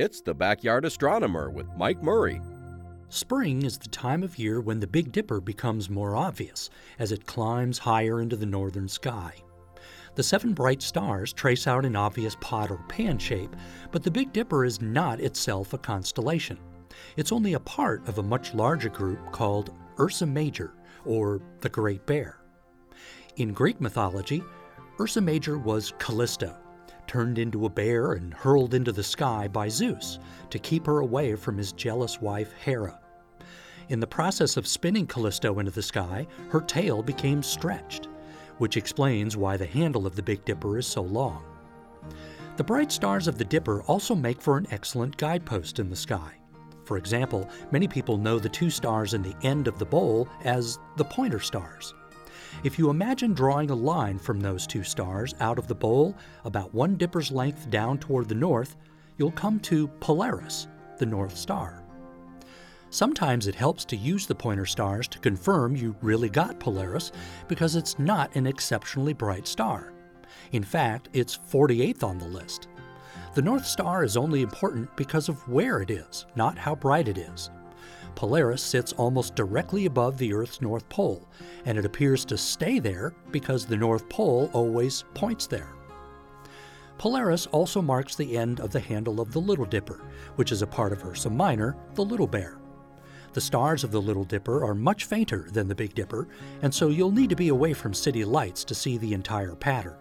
It's the Backyard Astronomer with Mike Murray. Spring is the time of year when the Big Dipper becomes more obvious as it climbs higher into the northern sky. The seven bright stars trace out an obvious pot or pan shape, but the Big Dipper is not itself a constellation. It's only a part of a much larger group called Ursa Major, or the Great Bear. In Greek mythology, Ursa Major was Callisto, turned into a bear and hurled into the sky by Zeus to keep her away from his jealous wife Hera. In the process of spinning Callisto into the sky, her tail became stretched, which explains why the handle of the Big Dipper is so long. The bright stars of the Dipper also make for an excellent guidepost in the sky. For example, many people know the two stars in the end of the bowl as the pointer stars. If you imagine drawing a line from those two stars out of the bowl about one dipper's length down toward the north, you'll come to Polaris, the North Star. Sometimes it helps to use the pointer stars to confirm you really got Polaris because it's not an exceptionally bright star. In fact, it's 48th on the list. The North Star is only important because of where it is, not how bright it is. Polaris sits almost directly above the Earth's North Pole, and it appears to stay there because the North Pole always points there. Polaris also marks the end of the handle of the Little Dipper, which is a part of Ursa Minor, the Little Bear. The stars of the Little Dipper are much fainter than the Big Dipper, and so you'll need to be away from city lights to see the entire pattern.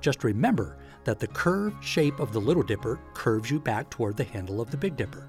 Just remember that the curved shape of the Little Dipper curves you back toward the handle of the Big Dipper.